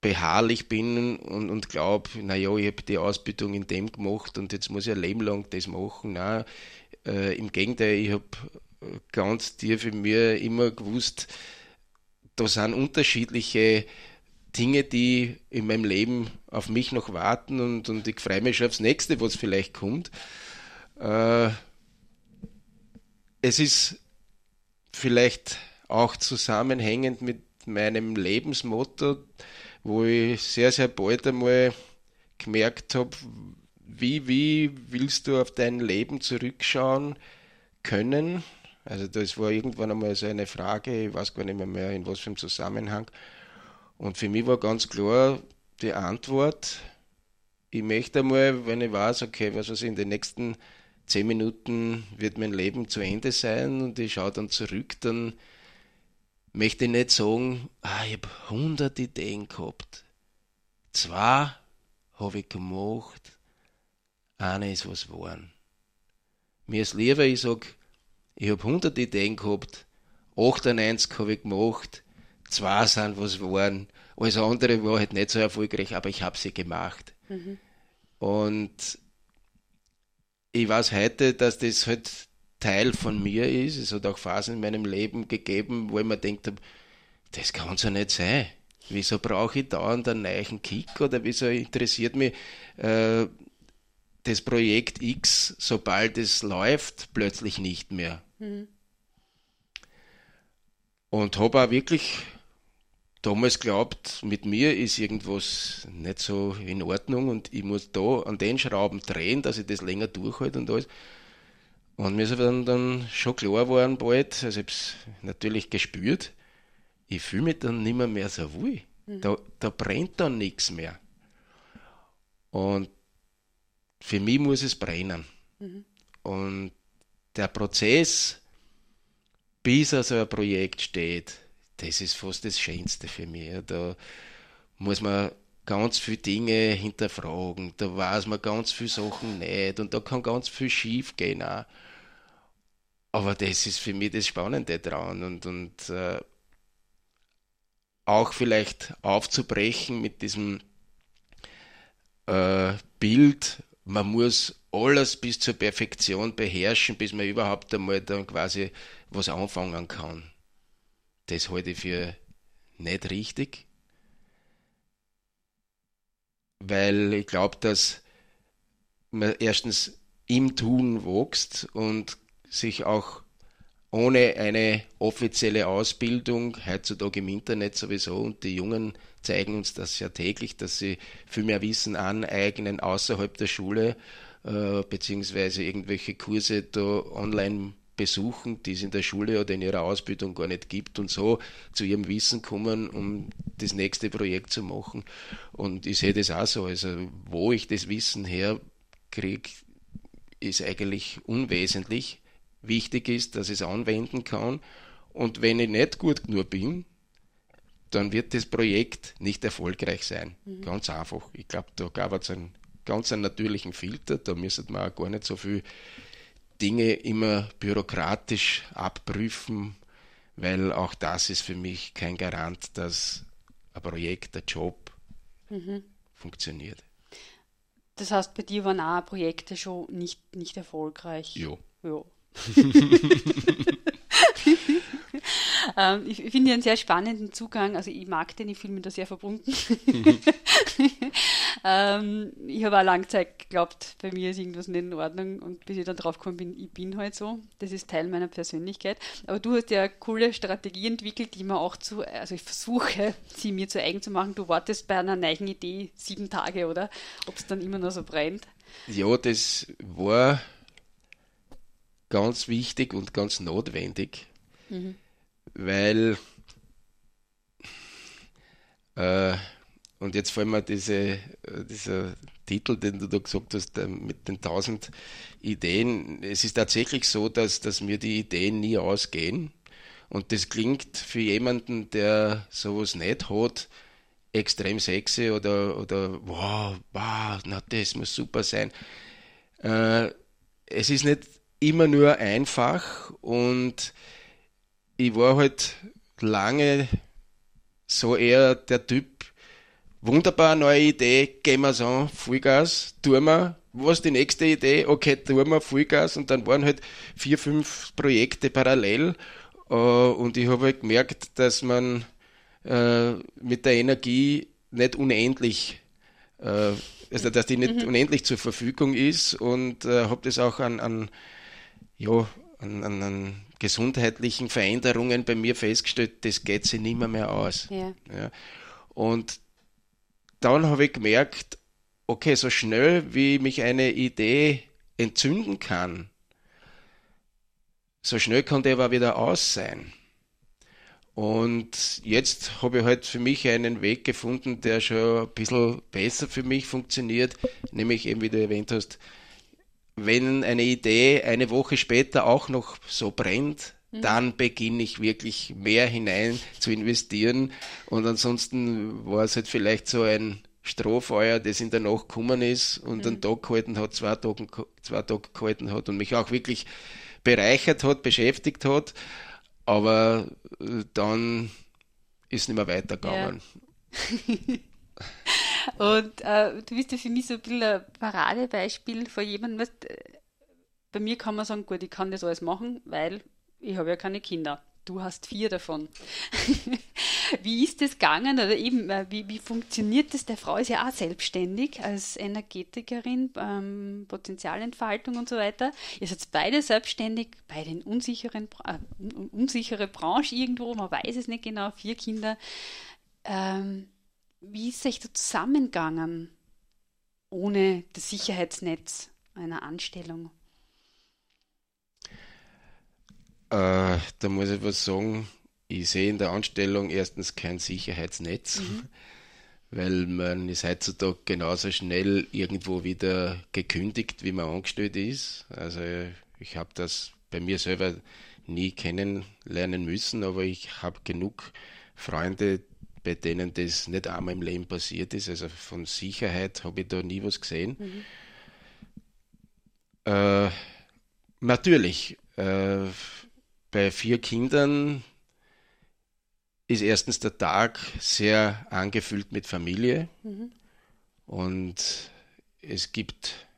beharrlich bin und, und glaube, naja, ich habe die Ausbildung in dem gemacht und jetzt muss ich ein Leben lang das machen. Nein, äh, im Gegenteil, ich habe ganz tief in mir immer gewusst, da sind unterschiedliche Dinge, die in meinem Leben auf mich noch warten und, und ich freue mich schon aufs nächste, was vielleicht kommt. Äh, es ist vielleicht auch zusammenhängend mit meinem Lebensmotto, wo ich sehr, sehr bald einmal gemerkt habe, wie, wie willst du auf dein Leben zurückschauen können? Also das war irgendwann einmal so eine Frage, ich weiß gar nicht mehr, mehr in was für einem Zusammenhang. Und für mich war ganz klar die Antwort, ich möchte einmal, wenn ich weiß, okay, was weiß ich, in den nächsten zehn Minuten wird mein Leben zu Ende sein und ich schaue dann zurück, dann möchte ich nicht sagen, ah, ich habe 100 Ideen gehabt. Zwei habe ich gemacht, eine ist was geworden. Mir ist lieber, ich sage, ich habe 100 Ideen gehabt, 98 habe ich gemacht, zwei sind was geworden, alles andere war halt nicht so erfolgreich, aber ich habe sie gemacht. Mhm. Und ich weiß heute, dass das halt Teil von mir ist. Es hat auch Phasen in meinem Leben gegeben, wo ich mir gedacht habe, das kann so nicht sein. Wieso brauche ich dauernd einen neuen Kick oder wieso interessiert mich äh, das Projekt X, sobald es läuft, plötzlich nicht mehr. Mhm. Und habe auch wirklich damals glaubt, mit mir ist irgendwas nicht so in Ordnung und ich muss da an den Schrauben drehen, dass ich das länger durchhalte und alles. Und mir ist dann, dann schon klar geworden bald, also ich habe es natürlich gespürt, ich fühle mich dann nicht mehr, mehr so wohl. Mhm. Da, da brennt dann nichts mehr. Und für mich muss es brennen. Mhm. Und der Prozess, bis also ein Projekt steht, das ist fast das Schönste für mich. Da muss man ganz viele Dinge hinterfragen, da weiß man ganz viele Sachen nicht und da kann ganz viel schief gehen auch. Aber das ist für mich das Spannende dran und, und äh, auch vielleicht aufzubrechen mit diesem äh, Bild, man muss alles bis zur Perfektion beherrschen, bis man überhaupt einmal dann quasi was anfangen kann. Das halte ich für nicht richtig, weil ich glaube, dass man erstens im Tun wächst und sich auch ohne eine offizielle Ausbildung, heutzutage im Internet sowieso, und die Jungen zeigen uns das ja täglich, dass sie viel mehr Wissen aneignen außerhalb der Schule, äh, beziehungsweise irgendwelche Kurse da online besuchen, die es in der Schule oder in ihrer Ausbildung gar nicht gibt und so zu ihrem Wissen kommen, um das nächste Projekt zu machen. Und ich sehe das auch so. Also, wo ich das Wissen herkriege, ist eigentlich unwesentlich. Wichtig ist, dass ich es anwenden kann. Und wenn ich nicht gut genug bin, dann wird das Projekt nicht erfolgreich sein. Mhm. Ganz einfach. Ich glaube, da gab es einen ganz einen natürlichen Filter. Da müsste man auch gar nicht so viel Dinge immer bürokratisch abprüfen, weil auch das ist für mich kein Garant, dass ein Projekt, ein Job mhm. funktioniert. Das heißt, bei dir waren auch Projekte schon nicht, nicht erfolgreich. Ja. ja. *laughs* ähm, ich finde einen sehr spannenden Zugang. Also ich mag den, ich fühle mich da sehr verbunden. *laughs* ähm, ich habe auch lange Zeit geglaubt, bei mir ist irgendwas nicht in Ordnung und bis ich dann drauf gekommen bin, ich bin halt so. Das ist Teil meiner Persönlichkeit. Aber du hast ja eine coole Strategie entwickelt, die man auch zu, also ich versuche, *laughs* sie mir zu eigen zu machen. Du wartest bei einer neuen Idee sieben Tage, oder? Ob es dann immer noch so brennt. Ja, das war ganz wichtig und ganz notwendig, mhm. weil äh, und jetzt vor allem diese, äh, dieser Titel, den du da gesagt hast, mit den tausend Ideen. Es ist tatsächlich so, dass, dass mir die Ideen nie ausgehen. Und das klingt für jemanden, der sowas nicht hat, extrem sexy oder, oder wow, wow, na, das muss super sein. Äh, es ist nicht immer nur einfach und ich war halt lange so eher der Typ, wunderbar, neue Idee, gehen wir an, Vollgas, tun wir, was die nächste Idee, okay, tun wir Vollgas und dann waren halt vier, fünf Projekte parallel äh, und ich habe halt gemerkt, dass man äh, mit der Energie nicht unendlich äh, also dass die nicht mhm. unendlich zur Verfügung ist und habe das auch an, an ja, an, an, an, gesundheitlichen Veränderungen bei mir festgestellt, das geht sich nicht mehr, mehr aus. Ja. ja. Und dann habe ich gemerkt, okay, so schnell wie mich eine Idee entzünden kann, so schnell kann der aber wieder aus sein. Und jetzt habe ich halt für mich einen Weg gefunden, der schon ein bisschen besser für mich funktioniert, nämlich eben, wie du erwähnt hast, wenn eine Idee eine Woche später auch noch so brennt, mhm. dann beginne ich wirklich mehr hinein zu investieren. Und ansonsten war es halt vielleicht so ein Strohfeuer, das in der Nacht gekommen ist und mhm. einen Tag gehalten hat, zwei Tage, zwei Tage gehalten hat und mich auch wirklich bereichert hat, beschäftigt hat. Aber äh, dann ist nicht mehr weitergegangen. Ja. *laughs* Und äh, du bist ja für mich so ein bisschen ein Paradebeispiel von jemandem, was, bei mir kann man sagen, gut, ich kann das alles machen, weil ich habe ja keine Kinder. du hast vier davon. *laughs* wie ist das gegangen oder eben, äh, wie, wie funktioniert das? Der Frau ist ja auch selbstständig als Energetikerin, ähm, Potenzialentfaltung und so weiter. Ihr seid beide selbstständig, beide in unsicheren, äh, unsichere Branche irgendwo, man weiß es nicht genau, vier Kinder. Ähm, wie ist euch da zusammengegangen ohne das Sicherheitsnetz einer Anstellung? Äh, da muss ich was sagen. Ich sehe in der Anstellung erstens kein Sicherheitsnetz, mhm. *laughs* weil man ist heutzutage genauso schnell irgendwo wieder gekündigt, wie man angestellt ist. Also ich habe das bei mir selber nie kennenlernen müssen, aber ich habe genug Freunde, bei denen das nicht einmal im Leben passiert ist. Also von Sicherheit habe ich da nie was gesehen. Mhm. Äh, natürlich, äh, bei vier Kindern ist erstens der Tag sehr angefüllt mit Familie mhm. und es gibt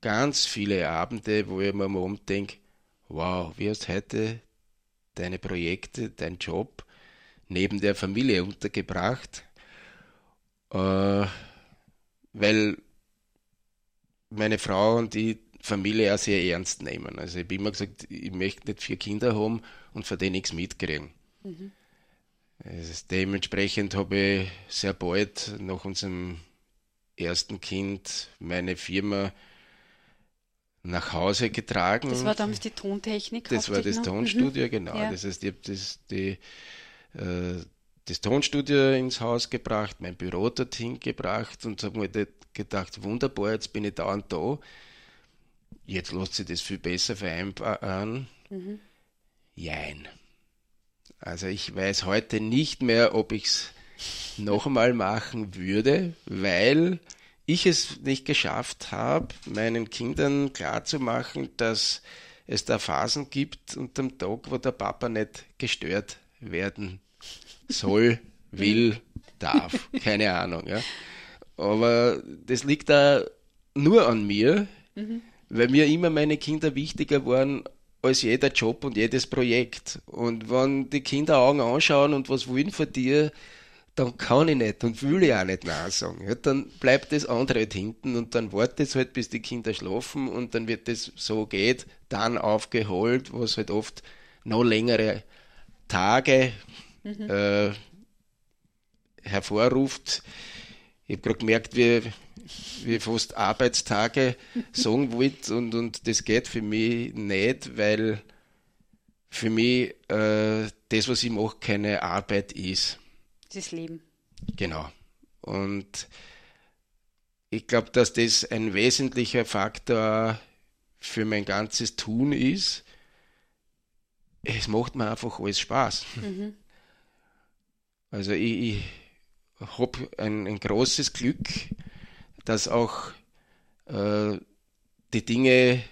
ganz viele Abende, wo ich mir mal umdenke, wow, wie hast heute deine Projekte, dein Job neben der Familie untergebracht, äh, weil meine Frau und die Familie auch sehr ernst nehmen. Also ich habe immer gesagt, ich möchte nicht vier Kinder haben und von denen nichts mitkriegen. Mhm. Also dementsprechend habe ich sehr bald nach unserem ersten Kind meine Firma nach Hause getragen. Das war damals die Tontechnik. Das war das noch? Tonstudio, mhm. genau. Ja. Das heißt, ich habe das, die, äh, das Tonstudio ins Haus gebracht, mein Büro dorthin gebracht und habe mir gedacht, wunderbar, jetzt bin ich da und da. Jetzt lässt sich das viel besser vereinbaren. Mhm. Jein. Also ich weiß heute nicht mehr, ob ich es noch einmal machen würde, weil ich es nicht geschafft habe, meinen Kindern klarzumachen, dass es da Phasen gibt unterm Tag, wo der Papa nicht gestört werden soll, *laughs* will, darf. Keine Ahnung. Ja. Aber das liegt da nur an mir, mhm. Weil mir immer meine Kinder wichtiger waren als jeder Job und jedes Projekt. Und wenn die Kinder Augen anschauen und was wollen von dir, dann kann ich nicht und will ich auch nicht Nein sagen. Ja, dann bleibt das andere halt hinten und dann wartet es halt, bis die Kinder schlafen und dann wird das so geht, dann aufgeholt, was halt oft noch längere Tage mhm. äh, hervorruft. Ich habe gerade gemerkt, wie, wie fast Arbeitstage sagen wollt und, und das geht für mich nicht, weil für mich äh, das, was ich mache, keine Arbeit ist. Das Leben. Genau. Und ich glaube, dass das ein wesentlicher Faktor für mein ganzes Tun ist. Es macht mir einfach alles Spaß. Mhm. Also ich, ich habe ein, ein großes Glück, dass auch äh, die Dinge,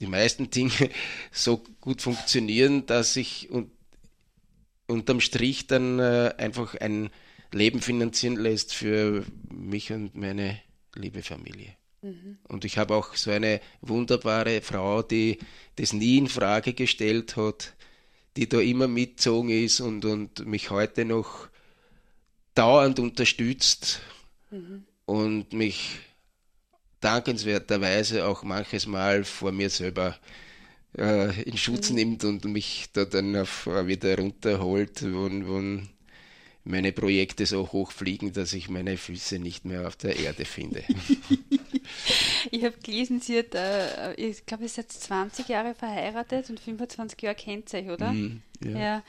die meisten Dinge *laughs* so gut funktionieren, dass ich un unterm Strich dann äh, einfach ein Leben finanzieren lässt für mich und meine liebe Familie. Mhm. Und ich habe auch so eine wunderbare Frau, die das nie in Frage gestellt hat, die da immer mitgezogen ist und, und mich heute noch dauernd unterstützt mhm. Und mich dankenswerterweise auch manches Mal vor mir selber äh, in Schutz mhm. nimmt und mich da dann auf, wieder runterholt, wenn, wenn meine Projekte so hoch fliegen, dass ich meine Füße nicht mehr auf der Erde finde. *laughs* ich habe gelesen, sie hat, äh, ich glaube, sie ist jetzt 20 Jahre verheiratet und 25 Jahre kennt euch, oder? Mm, ja. ja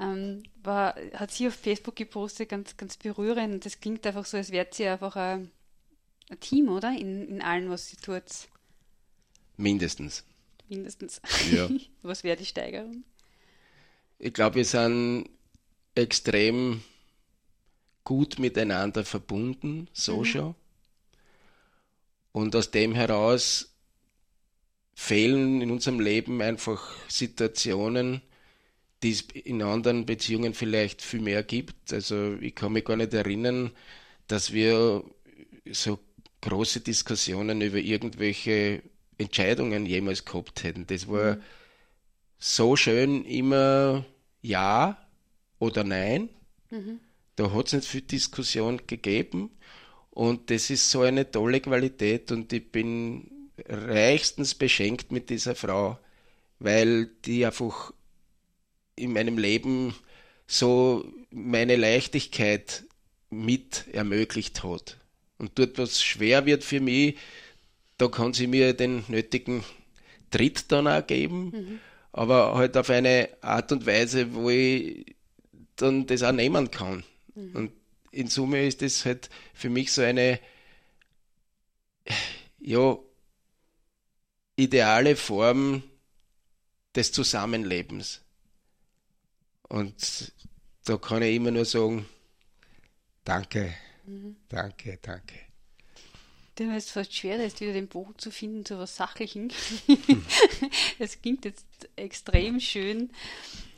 ähm, war, hat sie auf Facebook gepostet, ganz, ganz berührend. Das klingt einfach so, als wäre sie einfach ein, ein, Team, oder? In, in allem, was sie tut. Mindestens. Mindestens. Ja. *laughs* was wäre die Steigerung? Ich glaube, wir sind extrem gut miteinander verbunden, so mhm. schon. Und aus dem heraus fehlen in unserem Leben einfach Situationen, die es in anderen Beziehungen vielleicht viel mehr gibt. Also ich kann mich gar nicht erinnern, dass wir so große Diskussionen über irgendwelche Entscheidungen jemals gehabt hätten. Das war mhm. so schön, immer ja oder nein. Mhm. Da hat es nicht viel Diskussion gegeben. Und das ist so eine tolle Qualität und ich bin reichstens beschenkt mit dieser Frau, weil die einfach in meinem Leben so meine Leichtigkeit mit ermöglicht hat. Und dort, was schwer wird für mich, da kann sie mir den nötigen Tritt dann auch geben, mhm. aber halt auf eine Art und Weise, wo ich dann das auch nehmen kann. Mhm. Und in Summe ist das halt für mich so eine, ja, ideale Form des Zusammenlebens. Und da kann ich immer nur sagen, danke, mhm. danke, danke. Dann ist es fast schwer, jetzt wieder den Bogen zu finden zu was Sachlichen. Es *laughs* klingt jetzt extrem schön.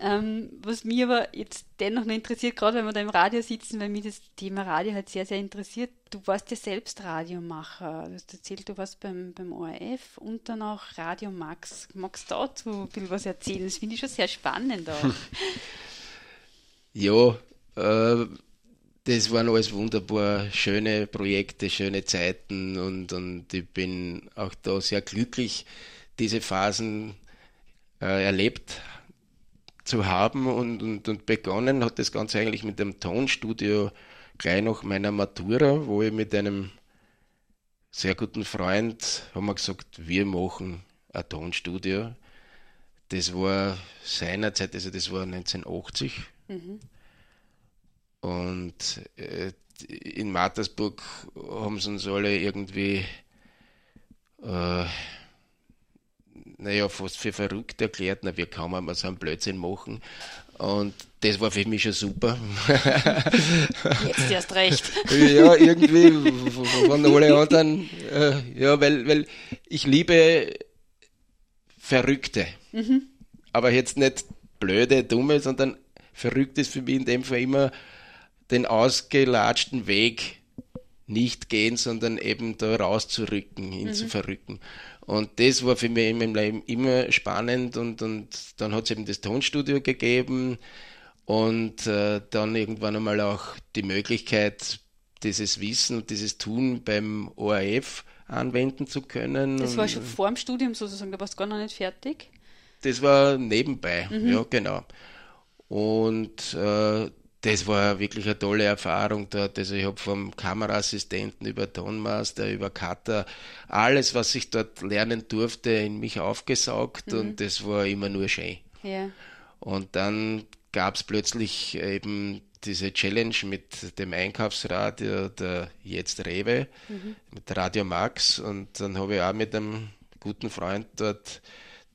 Ähm, was mich aber jetzt dennoch noch interessiert, gerade wenn wir da im Radio sitzen, weil mich das Thema Radio halt sehr, sehr interessiert. Du warst ja selbst Radiomacher. Du hast erzählt, du warst beim, beim ORF und dann auch Radio Max. Magst du dazu ein bisschen was erzählen? Das finde ich schon sehr spannend auch. *laughs* ja, äh, das waren alles wunderbar schöne Projekte, schöne Zeiten und, und ich bin auch da sehr glücklich, diese Phasen äh, erlebt zu haben und, und, und begonnen hat das Ganze eigentlich mit dem Tonstudio gleich nach meiner Matura, wo ich mit einem sehr guten Freund haben wir gesagt, wir machen ein Tonstudio. Das war seinerzeit, also das war 1980. Mhm. Und äh, in Mattersburg haben sie uns alle irgendwie, äh, naja, fast für verrückt erklärt. Na, wir kann man mal so einen Blödsinn machen. Und das war für mich schon super. *laughs* Jetzt erst recht. *laughs* ja, irgendwie, von alle anderen, äh, ja, weil, weil ich liebe Verrückte. Mhm. Aber jetzt nicht blöde, dumme, sondern verrückt ist für mich in dem Fall immer den ausgelatschten Weg nicht gehen, sondern eben da rauszurücken, ihn mhm. zu verrücken. Und das war für mich in meinem Leben immer spannend und, und dann hat es eben das Tonstudio gegeben und äh, dann irgendwann einmal auch die Möglichkeit, dieses Wissen und dieses Tun beim ORF anwenden zu können. Das war schon vor dem Studium sozusagen, da warst du gar noch nicht fertig? Das war nebenbei, mhm. ja genau. Und äh, das war wirklich eine tolle Erfahrung dort. Also ich habe vom Kameraassistenten über Tonmaster, über Cutter, alles, was ich dort lernen durfte, in mich aufgesaugt mhm. und das war immer nur schön. Ja. Und dann gab es plötzlich eben diese Challenge mit dem Einkaufsradio, der jetzt Rewe, mhm. mit Radio Max und dann habe ich auch mit einem guten Freund dort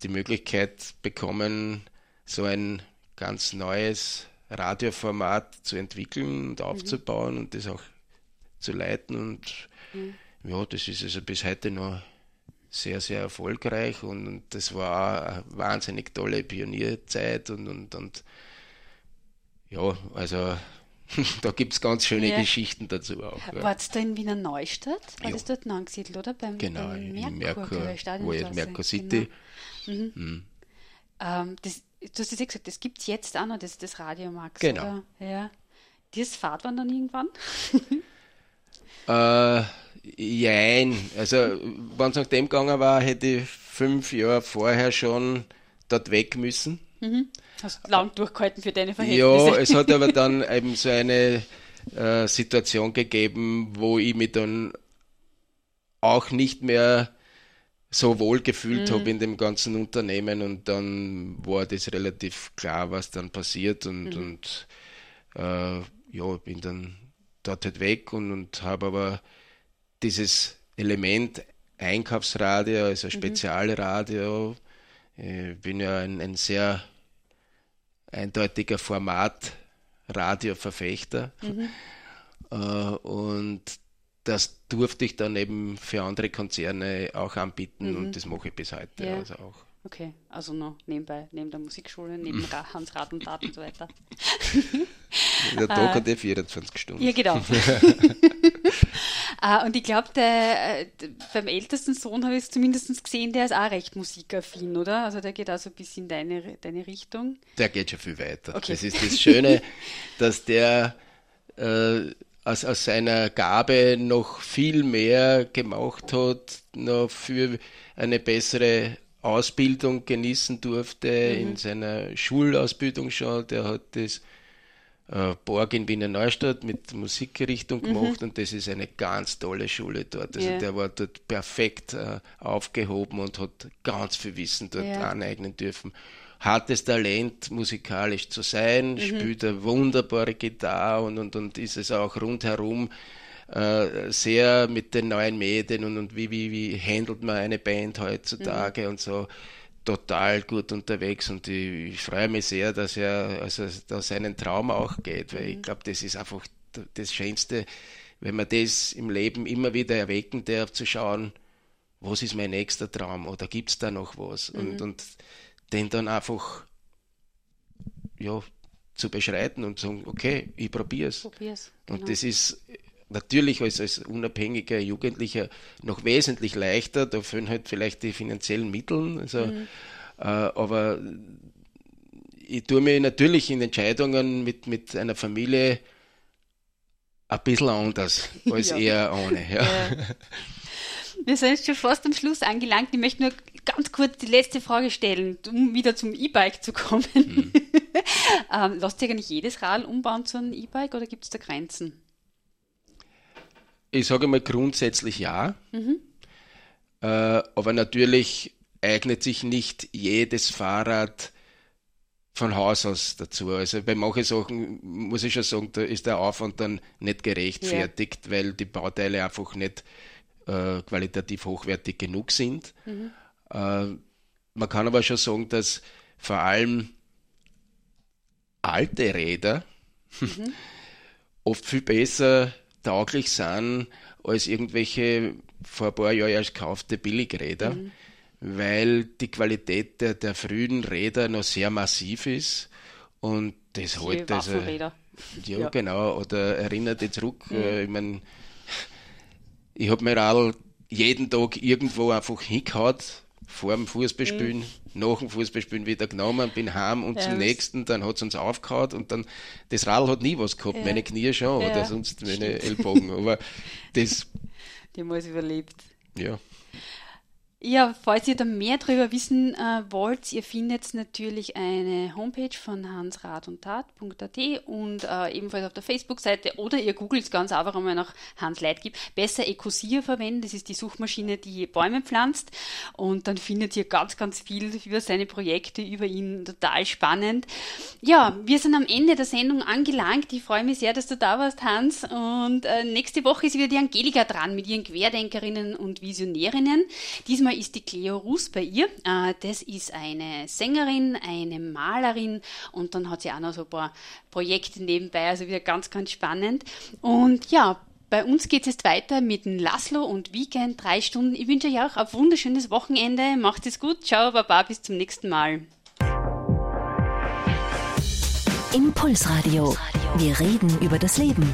die Möglichkeit bekommen, so ein ganz neues Radioformat zu entwickeln und aufzubauen mhm. und das auch zu leiten. Und mhm. ja, das ist also bis heute noch sehr, sehr erfolgreich und, und das war eine wahnsinnig tolle Pionierzeit und, und, und ja, also *laughs* da gibt es ganz schöne ja. Geschichten dazu auch. Ja. Warst du in Wiener Neustadt? War ja. das dort angesiedelt, oder? Beim, genau, beim Merkur, Merkur wo jetzt Merkur City. Genau. Mhm. Mhm. Ähm, das du hast es ja gesagt, das gibt es jetzt auch noch, das, das Radio Max. Genau. Oder? Ja. Das fahrt man dann irgendwann? *laughs* äh, jein. Also, wenn es nach dem gegangen war, hätte ich fünf Jahre vorher schon dort weg müssen. Mhm. Hast lang durchgehalten für deine Verhältnisse. Ja, *laughs* es hat aber dann eben so eine äh, Situation gegeben, wo ich mich dann auch nicht mehr so wohl gefühlt mhm. habe in dem ganzen Unternehmen und dann war das relativ klar, was dann passiert und, mhm. und äh, ja, bin dann dort halt weg und, und habe aber dieses Element Einkaufsradio, also mhm. Spezialradio, äh, bin ja ein, ein sehr eindeutiger Format Radioverfechter mhm. äh, und das durfte ich dann eben für andere Konzerne auch anbieten mhm. und das mache ich bis heute ja. also auch. Okay, also noch nebenbei, neben der Musikschule, neben Hans Rad und Tat und so weiter. Der Tag hat eh 24 Stunden. Ja, genau. Uh, *laughs* und ich glaube, äh, beim ältesten Sohn habe ich es zumindest gesehen, der ist auch recht musikaffin, oder? Also der geht auch so ein bisschen in deine, deine Richtung. Der geht schon viel weiter. Okay. Das ist das Schöne, *laughs* dass der äh, aus, aus seiner Gabe noch viel mehr gemacht hat, noch für eine bessere Ausbildung genießen durfte, mhm. in seiner Schulausbildung schon. Der hat das äh, Borg in Wiener Neustadt mit Musikrichtung mhm. gemacht mhm. und das ist eine ganz tolle Schule dort. Also yeah. der war dort perfekt äh, aufgehoben und hat ganz viel Wissen dort yeah. aneignen dürfen. Hartes Talent, musikalisch zu sein, mhm. spielt eine wunderbare Gitarre und, und, und ist es auch rundherum äh, sehr mit den neuen Medien und, und wie, wie, wie handelt man eine Band heutzutage mhm. und so total gut unterwegs und ich, ich, freue mich sehr, dass er also da seinen Traum auch geht, weil mhm. ich glaube, das ist einfach das Schönste, wenn man das im Leben immer wieder erwecken darf, zu schauen, was ist mein nächster Traum oder gibt es da noch was mhm. und, und den dann einfach ja, zu beschreiten und zu sagen, okay, ich probiere es. Genau. Und das ist natürlich als, als unabhängiger Jugendlicher noch wesentlich leichter. Da fehlen halt vielleicht die finanziellen Mittel. Also, mhm. äh, aber ich tue mir natürlich in Entscheidungen mit, mit einer Familie ein bisschen anders *laughs* als ja. eher ohne. Ja. ja. Wir sind jetzt schon fast am Schluss angelangt. Ich möchte nur ganz kurz die letzte Frage stellen, um wieder zum E-Bike zu kommen. Mhm. *laughs* ähm, lasst ihr eigentlich jedes Rad umbauen zu einem E-Bike oder gibt es da Grenzen? Ich sage mal grundsätzlich ja. Mhm. Äh, aber natürlich eignet sich nicht jedes Fahrrad von Haus aus dazu. Also bei manchen Sachen muss ich schon sagen, da ist der Aufwand dann nicht gerechtfertigt, ja. weil die Bauteile einfach nicht äh, qualitativ hochwertig genug sind. Mhm. Äh, man kann aber schon sagen, dass vor allem alte Räder mhm. oft viel besser tauglich sind als irgendwelche vor ein paar Jahren erst gekaufte Billigräder, mhm. weil die Qualität der, der frühen Räder noch sehr massiv ist und das heute. Also, ja, ja, genau. Oder erinnert dich zurück, mhm. äh, ich meine, ich habe mir all jeden Tag irgendwo einfach hingehauen vor dem Fußballspielen, mhm. nach dem Fußballspielen wieder genommen, bin heim und ja, zum nächsten, dann hat es uns aufgehauen und dann, das Rad hat nie was gehabt, ja. meine Knie schon ja, oder sonst meine Ellbogen, aber *laughs* das... Die haben alles überlebt. Ja. Ja, falls ihr da mehr darüber wissen äh, wollt, ihr findet natürlich eine Homepage von hansradundtat.at und äh, ebenfalls auf der Facebook-Seite oder ihr googelt ganz einfach einmal nach Hans Leitgib. Besser Ecosier verwenden, das ist die Suchmaschine, die Bäume pflanzt und dann findet ihr ganz, ganz viel über seine Projekte, über ihn, total spannend. Ja, wir sind am Ende der Sendung angelangt. Ich freue mich sehr, dass du da warst, Hans und äh, nächste Woche ist wieder die Angelika dran mit ihren Querdenkerinnen und Visionärinnen. Diesmal Thema ist die Cleo Rus bei ihr. Äh, das ist eine Sängerin, eine Malerin und dann hat sie auch noch so ein paar Projekte nebenbei, also wieder ganz, ganz spannend. Und ja, bei uns geht es jetzt weiter mit dem Laszlo und Weekend, drei Stunden. Ich wünsche euch auch ein wunderschönes Wochenende. Macht es gut. Ciao, Baba, bis zum nächsten Mal. Impulsradio. Wir reden über das Leben.